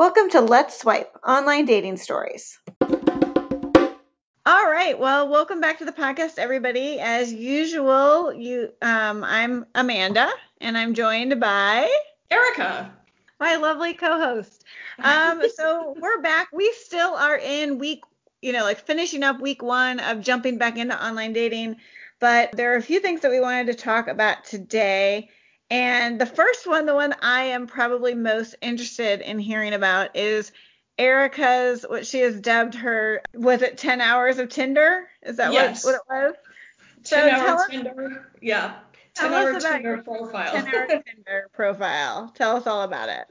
Welcome to Let's Swipe Online Dating Stories. All right, well, welcome back to the podcast, everybody. As usual, you, um, I'm Amanda, and I'm joined by Erica, my lovely co-host. Um, so we're back. We still are in week, you know, like finishing up week one of jumping back into online dating, but there are a few things that we wanted to talk about today. And the first one, the one I am probably most interested in hearing about is Erica's, what she has dubbed her, was it 10 hours of Tinder? Is that yes. what, what it was? 10 so hours Tinder, yeah. 10 hour Tinder profile. 10 hour Tinder profile. Tell us all about it.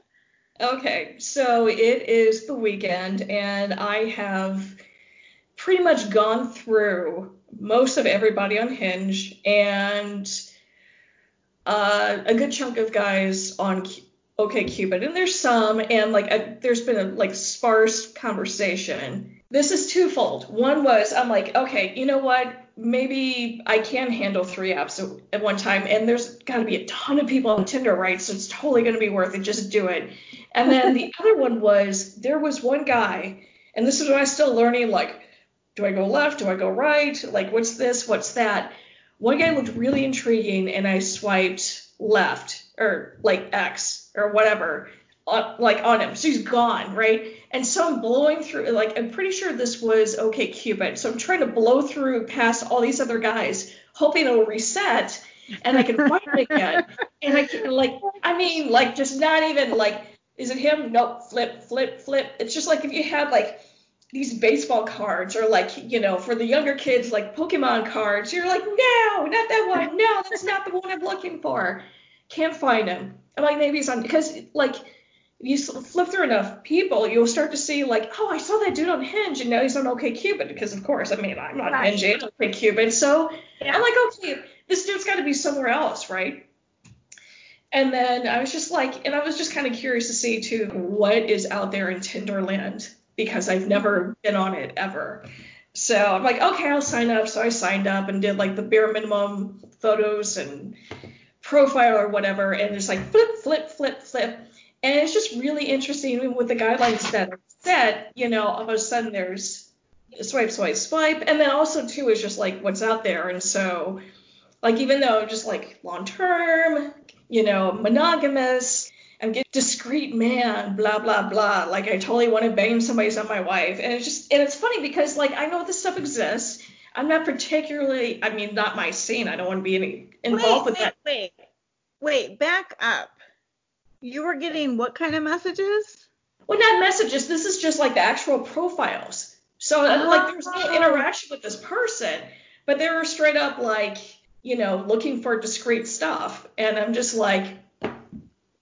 Okay, so it is the weekend, and I have pretty much gone through most of everybody on Hinge and uh, a good chunk of guys on OK Cupid, and there's some, and like a, there's been a like sparse conversation. This is twofold. One was I'm like, okay, you know what? Maybe I can handle three apps at one time, and there's got to be a ton of people on Tinder, right? So it's totally going to be worth it. Just do it. And then the other one was there was one guy, and this is when I was still learning, like, do I go left? Do I go right? Like, what's this? What's that? One guy looked really intriguing and I swiped left or like X or whatever on, like on him. So he's gone, right? And so I'm blowing through like I'm pretty sure this was OK Cupid. So I'm trying to blow through past all these other guys, hoping it'll reset and I can find it again. And I can like I mean like just not even like is it him? Nope, flip, flip, flip. It's just like if you had like these baseball cards or like you know for the younger kids like pokemon cards. You're like no not that one. No that's not the one i'm looking for. Can't find him i'm like maybe he's on because like if you flip through enough people you'll start to see like oh i saw that dude on hinge and now he's on ok cupid. Because of course i mean i'm not right. hinge on ok cupid so yeah. i'm like okay this dude's got to be somewhere else right? And then I was just like, and I was just kind of curious to see too what is out there in Tinderland because I've never been on it ever. So I'm like, okay, I'll sign up. So I signed up and did like the bare minimum photos and profile or whatever, and just like flip, flip, flip, flip. And it's just really interesting with the guidelines that are set, you know, all of a sudden there's swipe, swipe, swipe. And then also too is just like what's out there. And so like even though just like long term, you know, monogamous, I'm a discreet man, blah blah blah. Like I totally want to bang somebody's on my wife, and it's just and it's funny because like I know this stuff exists. I'm not particularly, I mean, not my scene. I don't want to be any, involved wait, with that. Wait, wait, back up. You were getting what kind of messages? Well, not messages. This is just like the actual profiles. So oh. like there's no oh. interaction with this person, but they were straight up like, you know, looking for discreet stuff, and I'm just like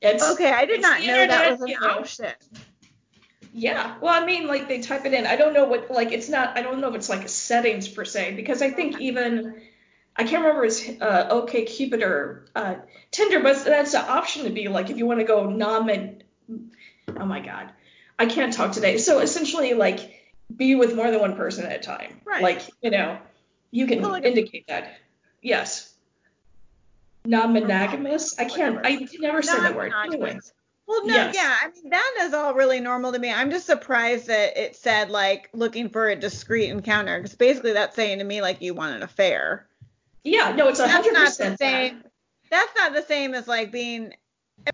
it's, okay, I did not know internet, that was an know. option. Yeah, well, I mean, like they type it in. I don't know what, like, it's not. I don't know if it's like settings per se, because I think even I can't remember it's uh, OK Cupid or uh, Tinder, but that's the option to be like if you want to go non. Oh my God, I can't talk today. So essentially, like, be with more than one person at a time. Right. Like, you know, you can well, like indicate a- that. Yes non-monogamous. I can't. I never say that word. Anyway. Well, no, yes. yeah. I mean, that is all really normal to me. I'm just surprised that it said like looking for a discreet encounter because basically that's saying to me like you want an affair. Yeah, no, it's a hundred percent. Same. That's not the same as like being.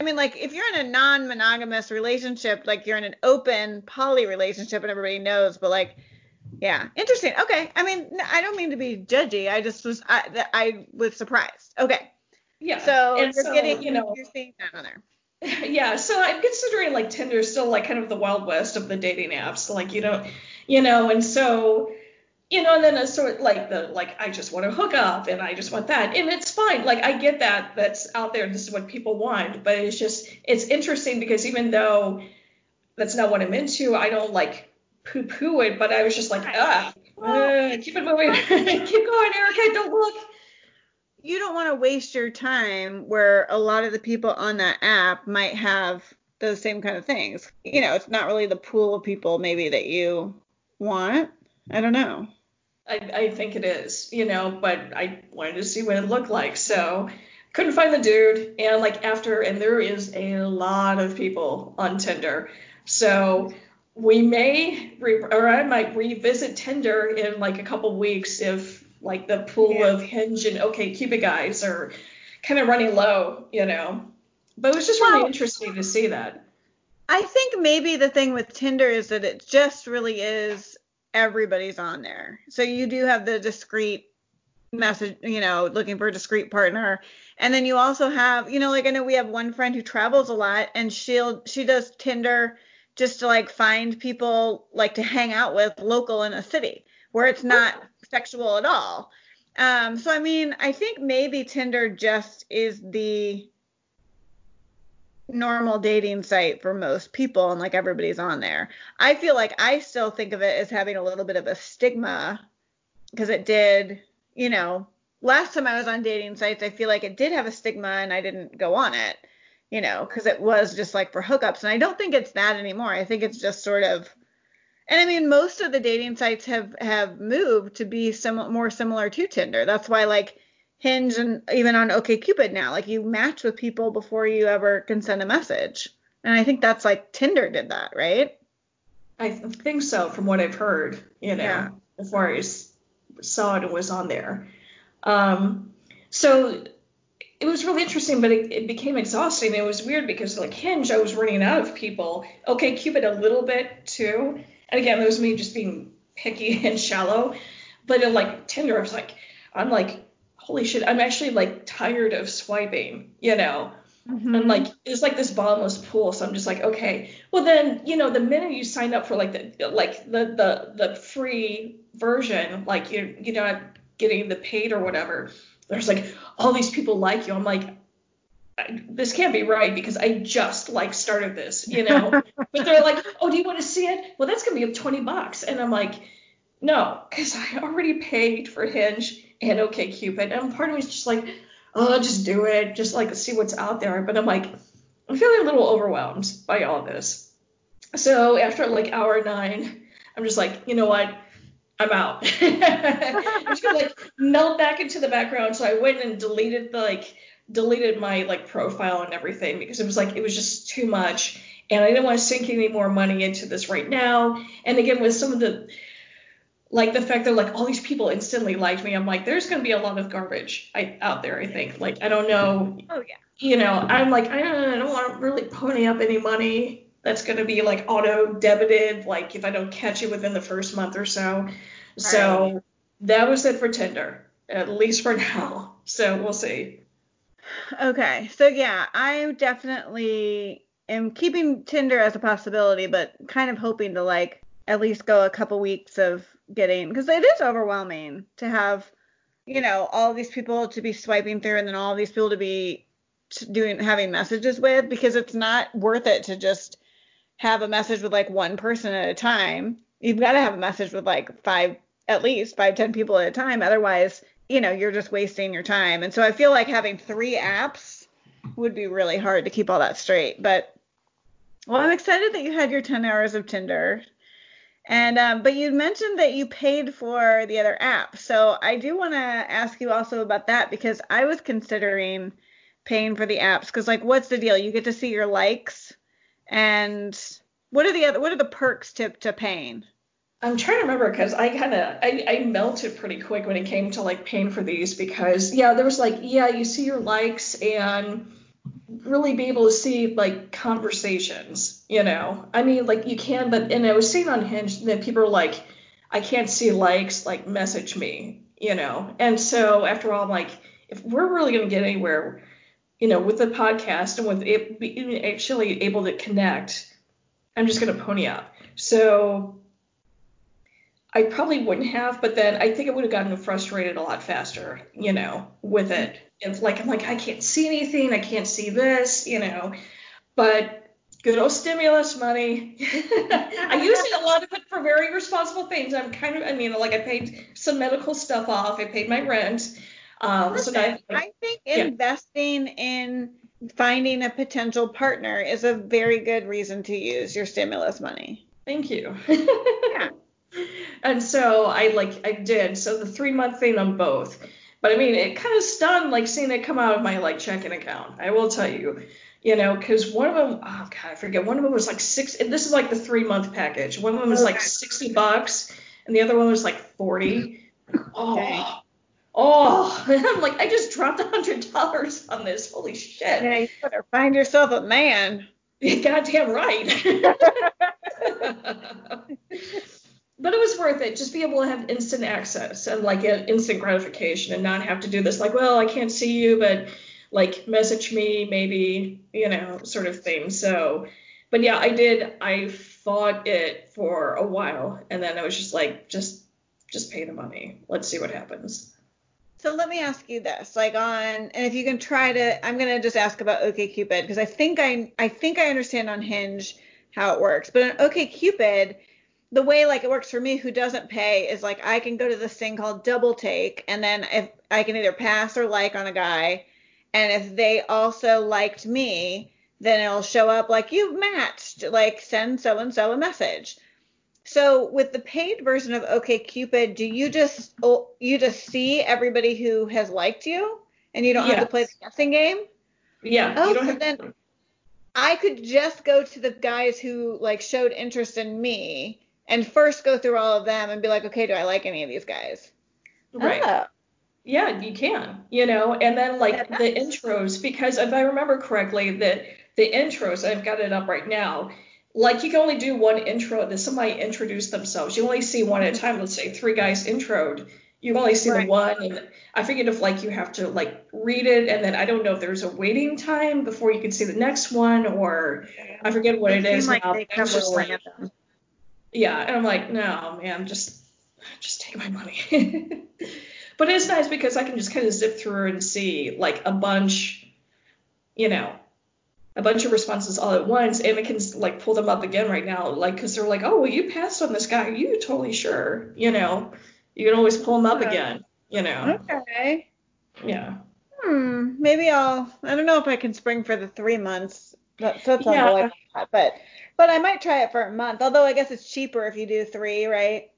I mean, like if you're in a non-monogamous relationship, like you're in an open poly relationship and everybody knows, but like, yeah, interesting. Okay, I mean, I don't mean to be judgy. I just was, I, I was surprised. Okay. Yeah. So and you're so, getting, you know, you're seeing that on there. Yeah, so I'm considering like Tinder still like kind of the wild west of the dating apps. Like you know, you know, and so you know, and then a sort of like the like I just want to hook up and I just want that, and it's fine. Like I get that that's out there. This is what people want, but it's just it's interesting because even though that's not what I'm into, I don't like poo-poo it. But I was just like, ah, uh, keep it moving, keep going, Erica. Don't look you don't want to waste your time where a lot of the people on that app might have those same kind of things. You know, it's not really the pool of people maybe that you want. I don't know. I, I think it is, you know, but I wanted to see what it looked like. So couldn't find the dude. And like after, and there is a lot of people on Tinder. So we may, re- or I might revisit Tinder in like a couple weeks if like the pool yeah. of Hinge and OkCupid guys are kind of running low, you know. But it was just really well, interesting to see that. I think maybe the thing with Tinder is that it just really is everybody's on there. So you do have the discreet message, you know, looking for a discreet partner. And then you also have, you know, like I know we have one friend who travels a lot and she'll she does Tinder just to like find people like to hang out with local in a city where it's not sexual at all. Um, so I mean, I think maybe Tinder just is the normal dating site for most people and like everybody's on there. I feel like I still think of it as having a little bit of a stigma because it did, you know, last time I was on dating sites, I feel like it did have a stigma and I didn't go on it, you know, because it was just like for hookups. And I don't think it's that anymore. I think it's just sort of and I mean, most of the dating sites have have moved to be some more similar to Tinder. That's why like Hinge and even on OkCupid now, like you match with people before you ever can send a message. And I think that's like Tinder did that, right? I think so, from what I've heard. You know, yeah. before I saw it, it was on there. Um, so it was really interesting, but it, it, became exhausting. It was weird because like Hinge, I was running out of people. OkCupid a little bit too. And again, it was me just being picky and shallow. But in like Tinder, I was like, I'm like, holy shit, I'm actually like tired of swiping, you know. Mm-hmm. And like it's like this bottomless pool. So I'm just like, okay. Well then, you know, the minute you sign up for like the like the the the free version, like you you're not getting the paid or whatever, there's like all these people like you. I'm like, this can't be right because I just like started this, you know. but they're like, oh, do you want to see it? Well, that's gonna be 20 bucks, and I'm like, no, because I already paid for Hinge and OkCupid, and part of me is just like, oh, just do it, just like see what's out there. But I'm like, I'm feeling a little overwhelmed by all this. So after like hour nine, I'm just like, you know what? I'm out. I'm just gonna like melt back into the background. So I went and deleted the like deleted my like profile and everything because it was like it was just too much and I didn't want to sink any more money into this right now. And again, with some of the like the fact that like all these people instantly liked me, I'm like, there's gonna be a lot of garbage I, out there. I think like I don't know. Oh yeah. You know, I'm like I don't, I don't want to really pony up any money that's gonna be like auto debited like if I don't catch it within the first month or so. Right. So that was it for Tinder, at least for now. So we'll see. Okay. So yeah, I definitely am keeping Tinder as a possibility, but kind of hoping to like at least go a couple weeks of getting because it is overwhelming to have you know all these people to be swiping through and then all these people to be doing having messages with because it's not worth it to just have a message with like one person at a time you've got to have a message with like five at least five ten people at a time otherwise you know, you're just wasting your time. And so I feel like having three apps would be really hard to keep all that straight. But well, I'm excited that you had your 10 hours of Tinder. And um, but you mentioned that you paid for the other app. So I do want to ask you also about that because I was considering paying for the apps because like what's the deal? You get to see your likes and what are the other what are the perks to to paying? I'm trying to remember because I kind of I, I melted pretty quick when it came to like paying for these because yeah there was like yeah you see your likes and really be able to see like conversations you know? I mean like you can but and I was seeing on Hinge that people are like I can't see likes like message me you know? And so after all I'm like if we're really gonna get anywhere you know with the podcast and with it being actually able to connect I'm just gonna pony up. So I probably wouldn't have, but then I think I would have gotten frustrated a lot faster, you know, with it. It's like I'm like I can't see anything, I can't see this, you know. But good old stimulus money. I used a lot of it for very responsible things. I'm kind of, I mean, like I paid some medical stuff off, I paid my rent. Um, so I, I think yeah. investing in finding a potential partner is a very good reason to use your stimulus money. Thank you. yeah and so I like I did. So the three month thing on both. But I mean, it kind of stunned like seeing it come out of my like checking account. I will tell you, you know, because one of them, oh god, I forget, one of them was like six. This is like the three month package. One of them was like sixty bucks, and the other one was like forty. Oh, okay. oh, I'm like, I just dropped a hundred dollars on this. Holy shit! Yeah, you better find yourself a man. Goddamn right. but it was worth it. Just be able to have instant access and like instant gratification and not have to do this like, well, I can't see you, but like message me maybe, you know, sort of thing. So, but yeah, I did. I fought it for a while, and then I was just like, just just pay the money. Let's see what happens. So let me ask you this, like on, and if you can try to, I'm gonna just ask about OkCupid because I think I, I think I understand on Hinge how it works, but on OkCupid, the way like it works for me who doesn't pay is like I can go to this thing called double take, and then if I can either pass or like on a guy, and if they also liked me, then it'll show up like you've matched, like send so and so a message. So with the paid version of OkCupid, do you just oh, you just see everybody who has liked you, and you don't yes. have to play the guessing game? Yeah. Oh, so then I could just go to the guys who like showed interest in me and first go through all of them and be like, okay, do I like any of these guys? Right. Oh. Yeah, you can, you know, and then like yeah, the intros, because if I remember correctly, that the intros, I've got it up right now, like you can only do one intro that somebody introduced themselves. You only see one at a time. Let's say three guys introed. You only see right. the one, and I forget if like you have to like read it, and then I don't know if there's a waiting time before you can see the next one, or I forget what it, it is like now. They come just like, yeah, and I'm like, no, man, just just take my money. but it's nice because I can just kind of zip through and see like a bunch, you know, a bunch of responses all at once, and it can like pull them up again right now, like because they're like, oh, well, you passed on this guy, are you totally sure? You know, you can always pull them up again. You know. Okay. Yeah. Hmm. Maybe I'll. I don't know if I can spring for the three months. That, that's yeah. like that, but but I might try it for a month. Although I guess it's cheaper if you do three, right?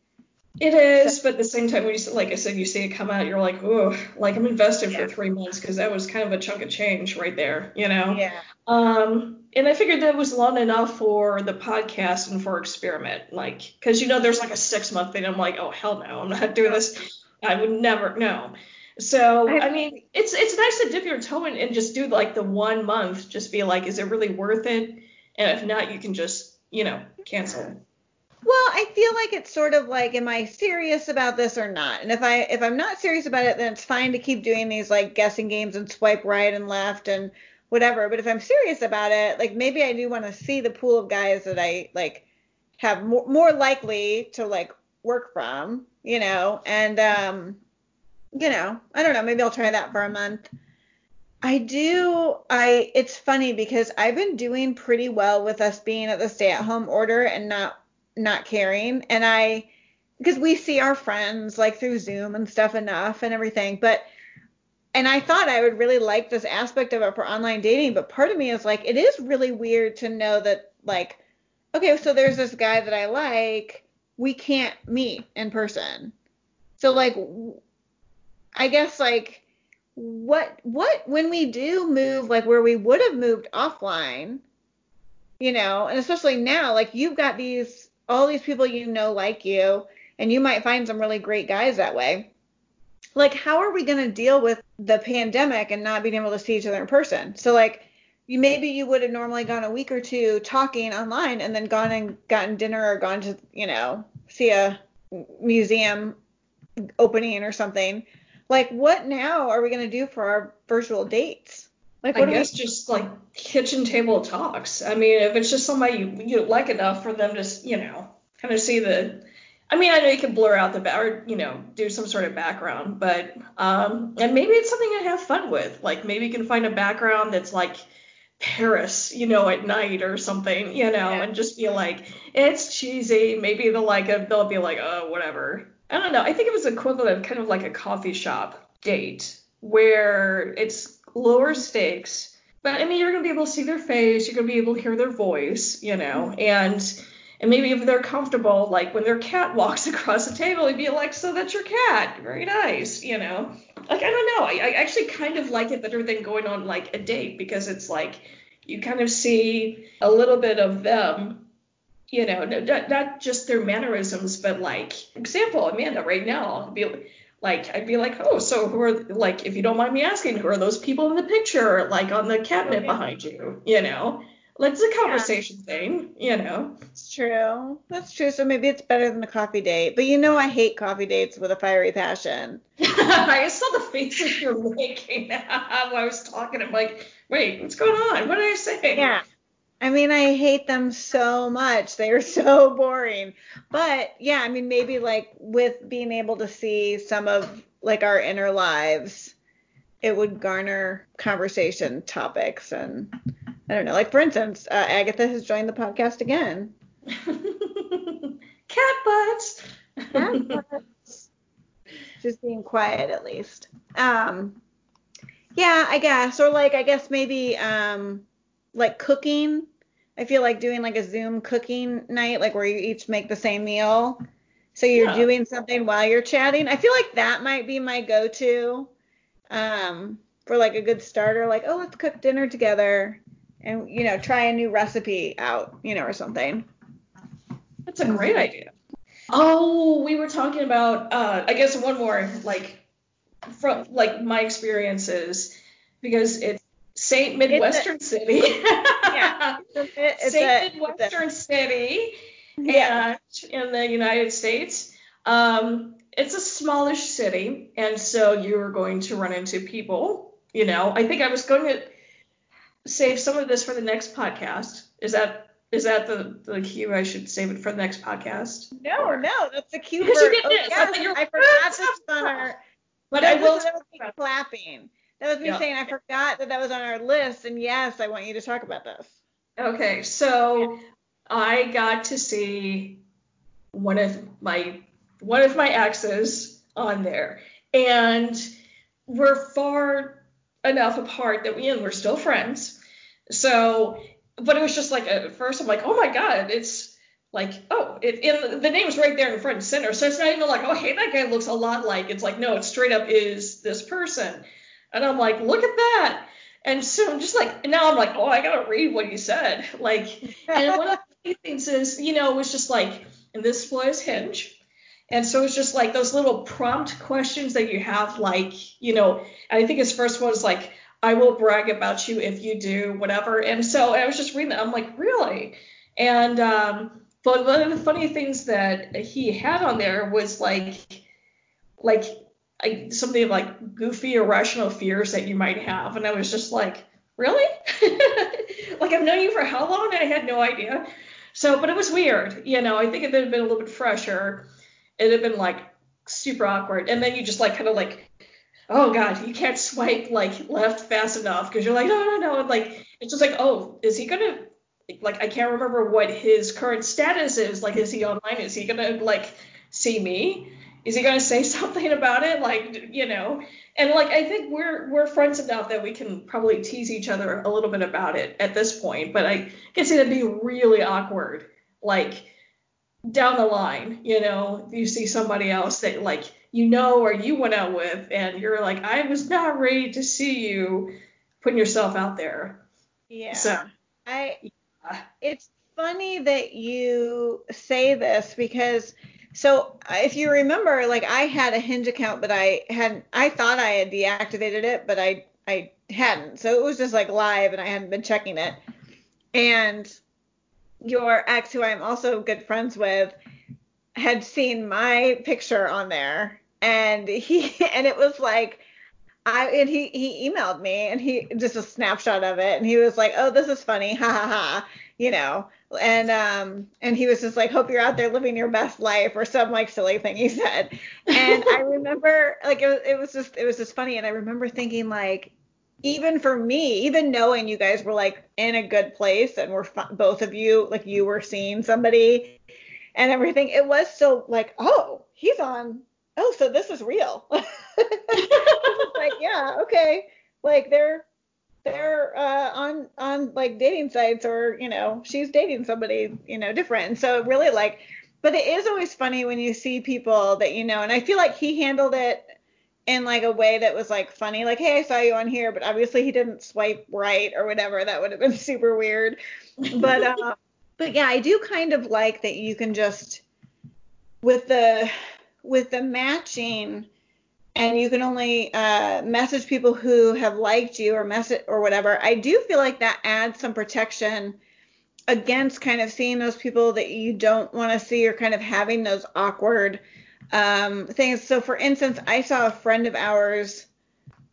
It is, but at the same time, when you like I said, you see it come out, you're like, oh, like I'm invested yeah. for three months because that was kind of a chunk of change right there, you know. Yeah. Um, and I figured that was long enough for the podcast and for experiment, like, because you know there's like a six month thing. I'm like, oh hell no, I'm not doing this. I would never, no. So I mean, it's it's nice to dip your toe in and just do like the one month, just be like, is it really worth it? And if not, you can just, you know, cancel. Well, I feel like it's sort of like, am I serious about this or not? And if I if I'm not serious about it, then it's fine to keep doing these like guessing games and swipe right and left and whatever. But if I'm serious about it, like maybe I do want to see the pool of guys that I like have more more likely to like work from, you know, and um, you know, I don't know, maybe I'll try that for a month. I do. I. It's funny because I've been doing pretty well with us being at the stay-at-home order and not not caring, and I because we see our friends like through Zoom and stuff enough and everything, but and I thought I would really like this aspect of it for online dating, but part of me is like, it is really weird to know that like, okay, so there's this guy that I like, we can't meet in person. So like, I guess like what what when we do move like where we would have moved offline you know and especially now like you've got these all these people you know like you and you might find some really great guys that way. Like how are we to deal with the pandemic and not being able to see each other in person? So like you maybe you would have normally gone a week or two talking online and then gone and gotten dinner or gone to you know see a museum opening or something like what now are we going to do for our virtual dates? Like I guess we... just like kitchen table talks. I mean, if it's just somebody you, you like enough for them to, you know, kind of see the I mean, I know you can blur out the back or, you know, do some sort of background, but um and maybe it's something to have fun with. Like maybe you can find a background that's like Paris, you know, at night or something, you know, yeah. and just be like, it's cheesy. Maybe they'll like it, they'll be like, oh, whatever. I don't know. I think it was equivalent of kind of like a coffee shop date where it's lower stakes, but I mean, you're gonna be able to see their face, you're gonna be able to hear their voice, you know, mm-hmm. and and maybe if they're comfortable, like when their cat walks across the table, you'd be like, so that's your cat, very nice, you know. Like I don't know, I, I actually kind of like it better than going on like a date because it's like you kind of see a little bit of them, you know, not, not just their mannerisms, but like, example, Amanda, right now, be like, I'd be like, oh, so who are, like, if you don't mind me asking, who are those people in the picture, like on the cabinet okay. behind you, you know? Like, it's a conversation yeah. thing, you know? It's true. That's true. So maybe it's better than a coffee date. But you know, I hate coffee dates with a fiery passion. I saw the faces you're making while I was talking. I'm like, wait, what's going on? What did I say? Yeah. I mean, I hate them so much. They are so boring. But yeah, I mean, maybe like with being able to see some of like our inner lives, it would garner conversation topics and I don't know. Like for instance, uh, Agatha has joined the podcast again. Cat butts. Cat butts. Just being quiet at least. Um, yeah, I guess. Or like I guess maybe um like cooking. I feel like doing like a Zoom cooking night, like where you each make the same meal. So you're yeah. doing something while you're chatting. I feel like that might be my go-to um, for like a good starter. Like, oh, let's cook dinner together, and you know, try a new recipe out, you know, or something. That's a great idea. Oh, we were talking about. Uh, I guess one more like from like my experiences because it's Saint Midwestern a, City. yeah. It's Saint Midwestern City yeah. in the United States. Um, it's a smallish city, and so you're going to run into people. You know, I think I was going to save some of this for the next podcast. Is that is that the the cue? I should save it for the next podcast. No, or? no, that's the cue for. You oh, yes, I, I forgot this on our but I will. Was, that was clapping. That was me yeah. saying I forgot that that was on our list, and yes, I want you to talk about this. Okay, so I got to see one of my one of my exes on there, and we're far enough apart that we and we're still friends. So, but it was just like at first I'm like, oh my god, it's like, oh, it, it, the name's right there in front and center. So it's not even like, oh, hey, that guy looks a lot like. It's like, no, it straight up is this person. And I'm like, look at that. And so I'm just like, now I'm like, oh, I gotta read what he said. Like, and one of the things is, you know, it was just like, and this was Hinge. And so it's just like those little prompt questions that you have, like, you know, I think his first one was like, I will brag about you if you do whatever. And so I was just reading that. I'm like, really? And um, but one of the funny things that he had on there was like, like I, something like goofy irrational fears that you might have, and I was just like, really? like I've known you for how long? And I had no idea. So, but it was weird, you know. I think if it had been a little bit fresher, it'd have been like super awkward. And then you just like kind of like, oh god, you can't swipe like left fast enough because you're like, no, no, no. And like it's just like, oh, is he gonna like I can't remember what his current status is. Like, is he online? Is he gonna like see me? Is he gonna say something about it? Like, you know, and like I think we're we're friends enough that we can probably tease each other a little bit about it at this point. But I see that be really awkward, like down the line. You know, you see somebody else that like you know or you went out with, and you're like, I was not ready to see you putting yourself out there. Yeah. So I yeah. it's funny that you say this because so uh, if you remember, like I had a Hinge account, but I had I thought I had deactivated it, but I I hadn't. So it was just like live, and I hadn't been checking it. And your ex, who I'm also good friends with, had seen my picture on there, and he and it was like. I, and he, he emailed me and he just a snapshot of it and he was like, oh, this is funny, ha ha ha you know and um and he was just like hope you're out there living your best life or some like silly thing he said. And i remember like it, it was just it was just funny. And i remember thinking like even for me even knowing you guys were like in a good place and were both of you like you were seeing somebody and everything it was still like oh he's on oh so this is real. Like yeah okay. Like they're they're uh, on on like dating sites or you know she's dating somebody you know different And so really like but it is always funny when you see people that you know and i feel like he handled it in like a way that was like funny, like, hey, I saw you on here, but obviously he didn't swipe right or whatever. That would have been super weird. But uh, but yeah, I do kind of like that you can just with the with the matching and you can only uh, message people who have liked you or message or whatever. I do feel like that adds some protection against kind of seeing those people that you don't want to see or kind of having those awkward um, things. So, for instance, I saw a friend of ours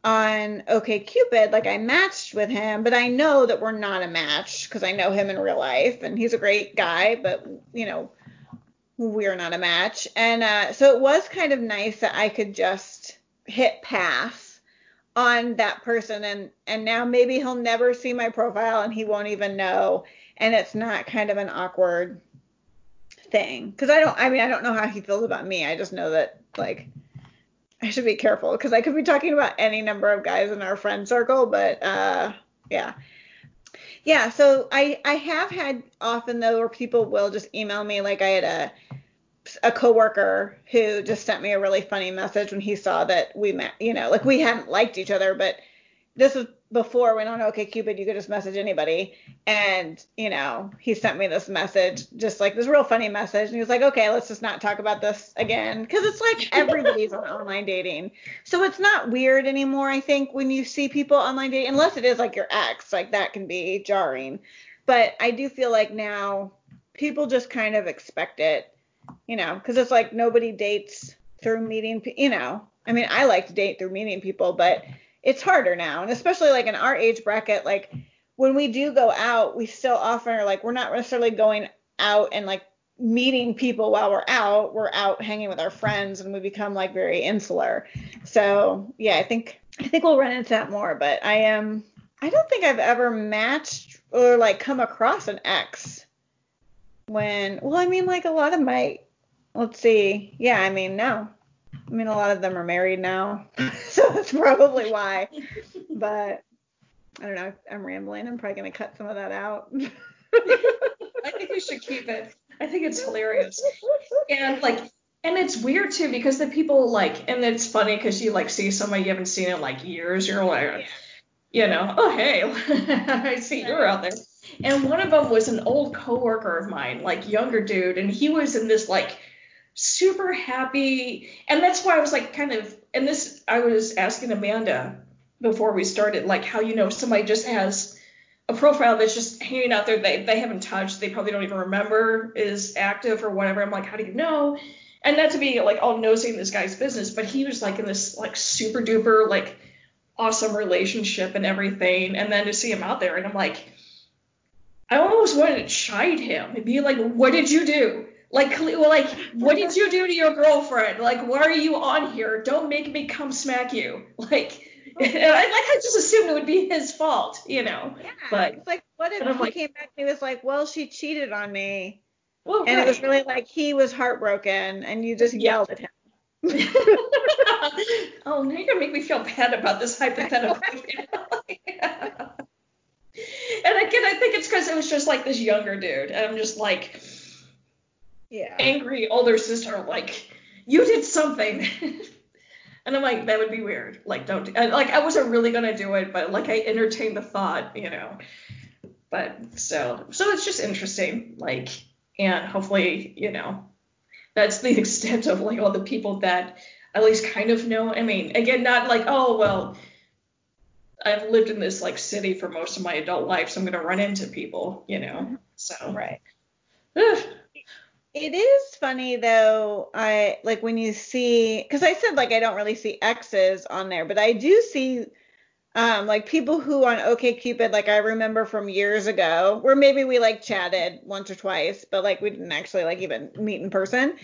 on OKCupid, like I matched with him, but I know that we're not a match because I know him in real life and he's a great guy, but you know, we're not a match. And uh, so it was kind of nice that I could just hit pass on that person and and now maybe he'll never see my profile and he won't even know and it's not kind of an awkward thing because I don't I mean I don't know how he feels about me. I just know that like I should be careful because I could be talking about any number of guys in our friend circle, but uh yeah. Yeah, so I I have had often though where people will just email me like I had a a coworker who just sent me a really funny message when he saw that we met, you know, like we hadn't liked each other, but this was before when on OKCupid you could just message anybody, and you know he sent me this message, just like this real funny message, and he was like, okay, let's just not talk about this again, because it's like everybody's on online dating, so it's not weird anymore. I think when you see people online dating, unless it is like your ex, like that can be jarring, but I do feel like now people just kind of expect it, you know, because it's like nobody dates through meeting, you know. I mean, I like to date through meeting people, but it's harder now, and especially like in our age bracket, like when we do go out, we still often are like we're not necessarily going out and like meeting people while we're out. We're out hanging with our friends, and we become like very insular. So yeah, I think I think we'll run into that more. But I am I don't think I've ever matched or like come across an ex when well I mean like a lot of my let's see yeah I mean no I mean, a lot of them are married now, so that's probably why. But I don't know. I'm rambling. I'm probably gonna cut some of that out. I think you should keep it. I think it's hilarious. And like, and it's weird too because the people like, and it's funny because you like see somebody you haven't seen in like years. You're like, you know, oh hey, I see you're out there. And one of them was an old coworker of mine, like younger dude, and he was in this like super happy. And that's why I was like kind of and this I was asking Amanda before we started, like how you know somebody just has a profile that's just hanging out there they, they haven't touched, they probably don't even remember is active or whatever. I'm like, how do you know? And not to be like all nosy in this guy's business, but he was like in this like super duper like awesome relationship and everything. And then to see him out there and I'm like, I almost wanted to chide him and be like, what did you do? Like, like, what did you do to your girlfriend? Like, why are you on here? Don't make me come smack you. Like, oh. and I, like, I just assumed it would be his fault, you know. Yeah. But it's like, what if he like, came back and he was like, well, she cheated on me. Well, and right. it was really like he was heartbroken, and you just yelled at him. oh, now you're gonna make me feel bad about this hypothetical. and again, I think it's because it was just like this younger dude, and I'm just like yeah. angry older sister like you did something and i'm like that would be weird like don't do, like i wasn't really gonna do it but like i entertained the thought you know but so so it's just interesting like and hopefully you know that's the extent of like all the people that at least kind of know i mean again not like oh well i've lived in this like city for most of my adult life so i'm gonna run into people you know so Right. Ugh. It is funny though. I like when you see because I said like I don't really see X's on there, but I do see um like people who on OKCupid like I remember from years ago where maybe we like chatted once or twice, but like we didn't actually like even meet in person.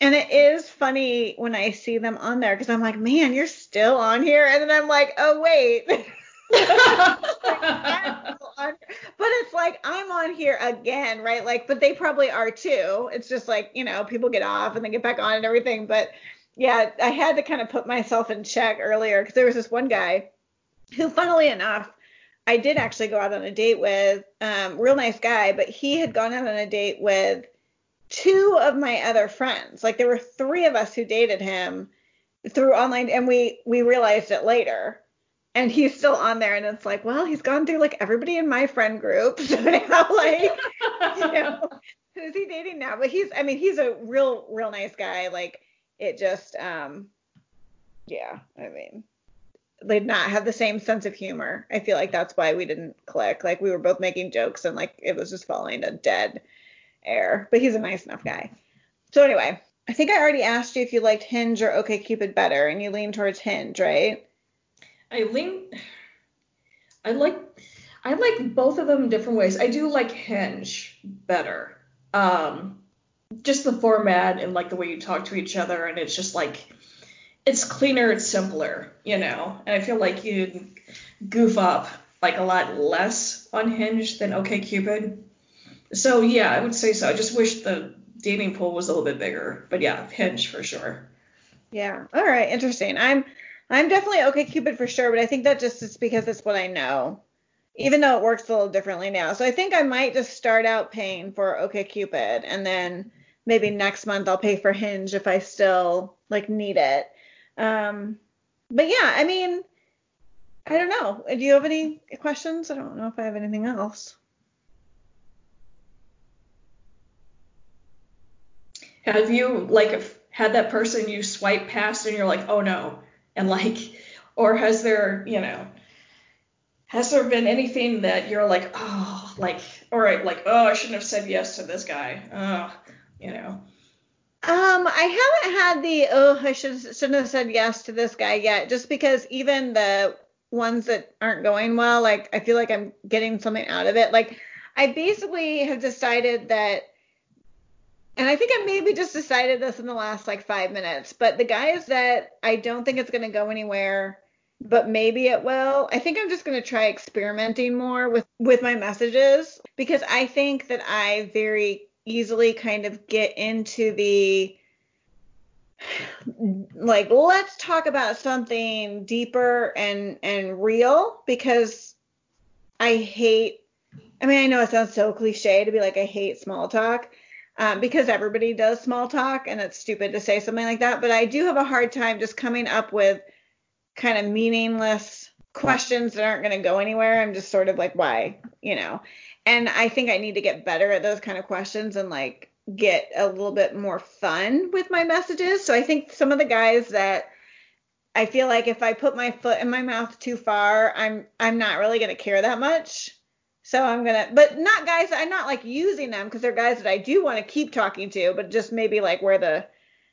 And it is funny when I see them on there because I'm like, man, you're still on here, and then I'm like, oh wait. but it's like I'm on here again, right? Like, but they probably are too. It's just like, you know, people get off and then get back on and everything. But yeah, I had to kind of put myself in check earlier because there was this one guy who, funnily enough, I did actually go out on a date with. Um, real nice guy, but he had gone out on a date with two of my other friends. Like there were three of us who dated him through online and we we realized it later and he's still on there and it's like well he's gone through like everybody in my friend group so now like you know who's he dating now? But he's i mean he's a real real nice guy like it just um yeah i mean they'd not have the same sense of humor. I feel like that's why we didn't click. Like we were both making jokes and like it was just falling a dead air. But he's a nice enough guy. So anyway i think i already asked you if you liked hinge or okcupid better and you lean towards hinge right I lean. I like. I like both of them in different ways. I do like Hinge better. Um, just the format and like the way you talk to each other, and it's just like it's cleaner, it's simpler, you know. And I feel like you goof up like a lot less on Hinge than OkCupid. So yeah, I would say so. I just wish the dating pool was a little bit bigger, but yeah, Hinge for sure. Yeah. All right. Interesting. I'm I'm definitely OkCupid for sure, but I think that just is because it's what I know. Even though it works a little differently now. So I think I might just start out paying for OkCupid and then maybe next month I'll pay for Hinge if I still like need it. Um but yeah, I mean I don't know. Do you have any questions? I don't know if I have anything else. Have you like had that person you swipe past and you're like, oh no, and like or has there you know has there been anything that you're like oh like all right like oh i shouldn't have said yes to this guy. Oh you know. Um i haven't had the oh i should shouldn't have said yes to this guy yet just because even the ones that aren't going well like i feel like i'm getting something out of it. Like i basically have decided that and I think I maybe just decided this in the last like five minutes, but the guys that I don't think it's going to go anywhere, but maybe it will. I think I'm just going to try experimenting more with with my messages because I think that I very easily kind of get into the like let's talk about something deeper and and real because I hate I mean I know it sounds so cliche to be like I hate small talk um, because everybody does small talk and it's stupid to say something like that. But I do have a hard time just coming up with kind of meaningless questions that aren't going to go anywhere. I'm just sort of like, why, you know? And I think I need to get better at those kind of questions and like get a little bit more fun with my messages. So I think some of the guys that I feel like if I put my foot in my mouth too far, I'm I'm not really going to care that much. So I'm gonna, but not guys. I'm not like using them because they're guys that I do want to keep talking to, but just maybe like where the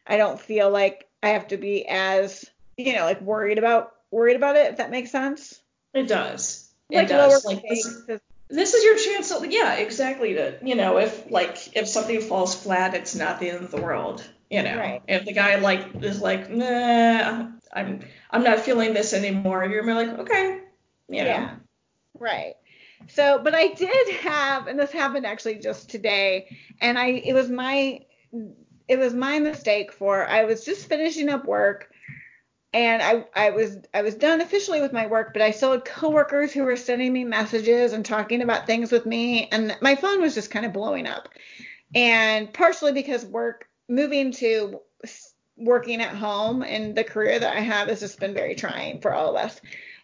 I don't feel like I have to be as you know like worried about worried about it. If that makes sense. It does. It does. Like this, this is your chance. To, yeah, exactly. To you know if like if something falls flat, it's not the end of the world. You know, right. if the guy like is like, nah, I'm I'm not feeling this anymore, you're like, okay, you know. Yeah. Right. So, but I did have, and this happened actually just today, and I it was my it was my mistake for I was just finishing up work and I I was I was done officially with my work, but I still had coworkers who were sending me messages and talking about things with me, and my phone was just kind of blowing up. And partially because work moving to working at home and the career that I have has just been very trying for all of us.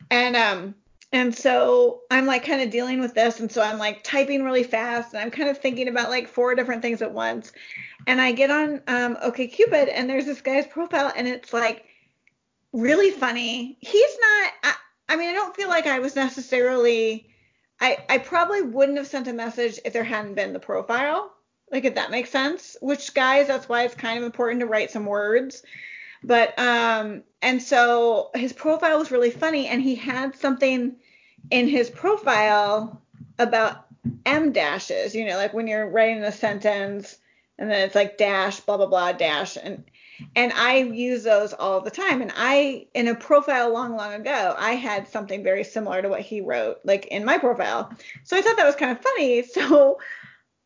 And um and so I'm like kind of dealing with this. And so I'm like typing really fast and I'm kind of thinking about like four different things at once. And I get on um, OkCupid and there's this guy's profile and it's like really funny. He's not, I, I mean, I don't feel like I was necessarily, I, I probably wouldn't have sent a message if there hadn't been the profile. Like if that makes sense. Which guys, that's why it's kind of important to write some words. But um and so his profile was really funny and he had something in his profile about em dashes, you know, like when you're writing a sentence and then it's like dash, blah, blah, blah, dash. And, and I use those all the time. And I, in a profile long, long ago, I had something very similar to what he wrote, like in my profile. So I thought that was kind of funny. So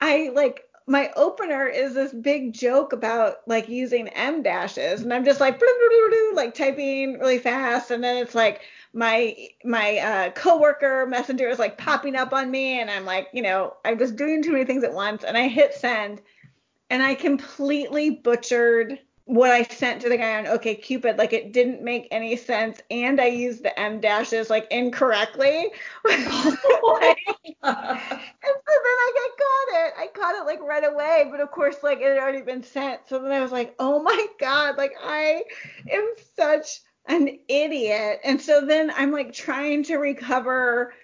I like, my opener is this big joke about like using em dashes. And I'm just like, like typing really fast. And then it's like, my my uh, coworker messenger is like popping up on me, and I'm like, you know, I'm just doing too many things at once, and I hit send, and I completely butchered what I sent to the guy on OK Cupid, like it didn't make any sense, and I used the em dashes like incorrectly. and so then I caught it. I caught it like right away, but of course, like it had already been sent. So then I was like, oh my god, like I am such an idiot. And so then I'm like trying to recover,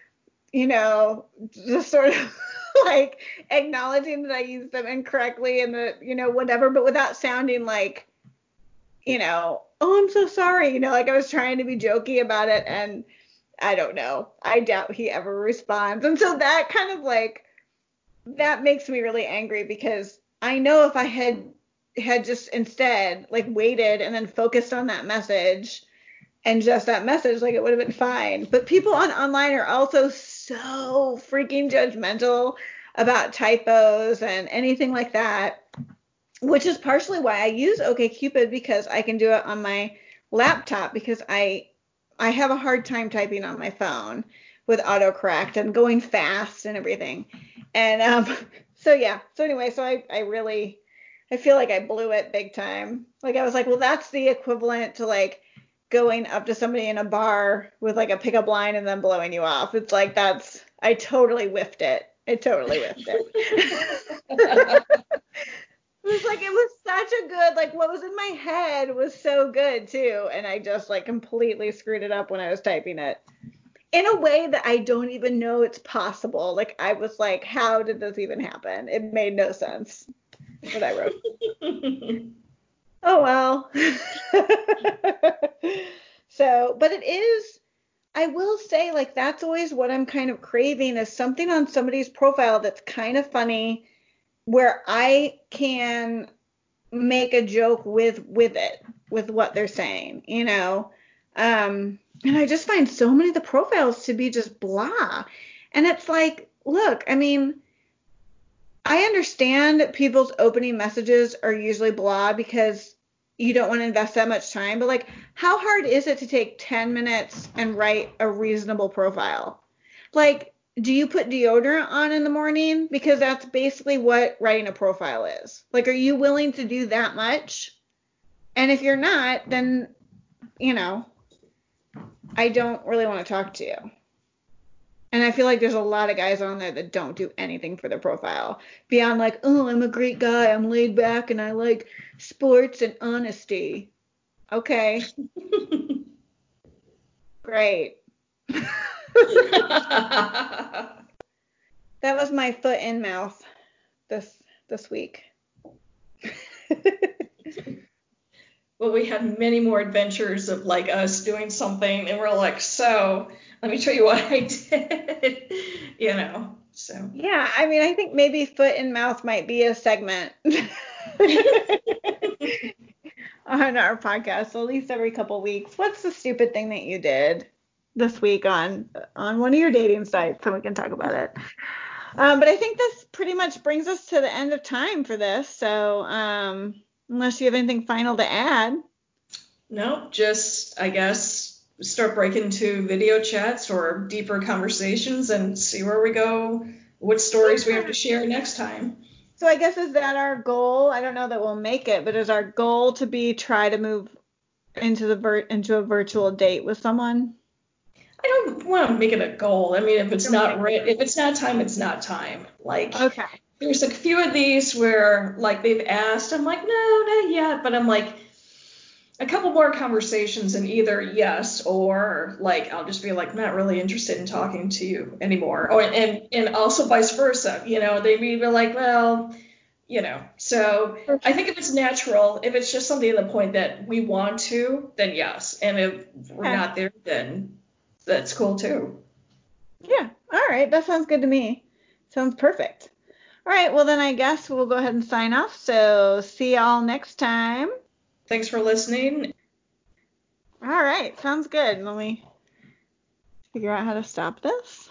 you know, just sort of like acknowledging that I used them incorrectly and that, you know, whatever, but without sounding like you know, oh, I'm so sorry. You know, like I was trying to be jokey about it and I don't know. I doubt he ever responds. And so that kind of like that makes me really angry because I know if I had had just instead like waited and then focused on that message and just that message like it would have been fine. But people on online are also so freaking judgmental about typos and anything like that which is partially why I use OkCupid because I can do it on my laptop because I I have a hard time typing on my phone with autocorrect and going fast and everything. And um so yeah. So anyway, so I I really I feel like I blew it big time. Like I was like, well that's the equivalent to like going up to somebody in a bar with like a pickup line and then blowing you off. It's like that's I totally whiffed it. I totally whiffed it. Like it was such a good like what was in my head was so good too, and I just like completely screwed it up when I was typing it. In a way that I don't even know it's possible. Like I was like, how did this even happen? It made no sense what I wrote. oh well. so, but it is I will say like that's always what I'm kind of craving is something on somebody's profile that's kind of funny where I can make a joke with with it with what they're saying you know? Um and i just find so many of the profiles to be just blah. And it's like look i mean i understand people's opening messages are usually blah because you don't want to invest that much time but like how hard is it to take 10 minutes and write a reasonable profile? Like do you put deodorant on in the morning? Because that's basically what writing a profile is. Like, are you willing to do that much? And if you're not, then, you know, I don't really want to talk to you. And I feel like there's a lot of guys on there that don't do anything for their profile beyond like, oh, I'm a great guy, I'm laid back, and I like sports and honesty. Okay. Great. that was my foot in mouth this this week. well, we had many more adventures of like us doing something, and we're like, so let me show you what I did, you know. So yeah, I mean, I think maybe foot in mouth might be a segment on our podcast, at least every couple weeks. What's the stupid thing that you did? This week on on one of your dating sites, so we can talk about it. Um, but I think this pretty much brings us to the end of time for this. So um, unless you have anything final to add. No, just I guess start breaking to video chats or deeper conversations and see where we go, what stories we have to share next time. So I guess is that our goal? I don't know that we'll make it, but is our goal to be try to move into the vir- into a virtual date with someone? I don't want to make it a goal. I mean, if it's not right, if it's not time, it's not time. Like, okay. There's a few of these where like they've asked, I'm like, no, not yet, but I'm like, a couple more conversations and either yes or like I'll just be like not really interested in talking to you anymore. Oh, and and also vice versa. You know, they may be like, well, you know. So I think if it's natural, if it's just something to the point that we want to, then yes. And if we're okay. not there, then that's cool too. Yeah. All right. That sounds good to me. Sounds perfect. All right. Well, then I guess we'll go ahead and sign off. So see y'all next time. Thanks for listening. All right. Sounds good. Let me figure out how to stop this.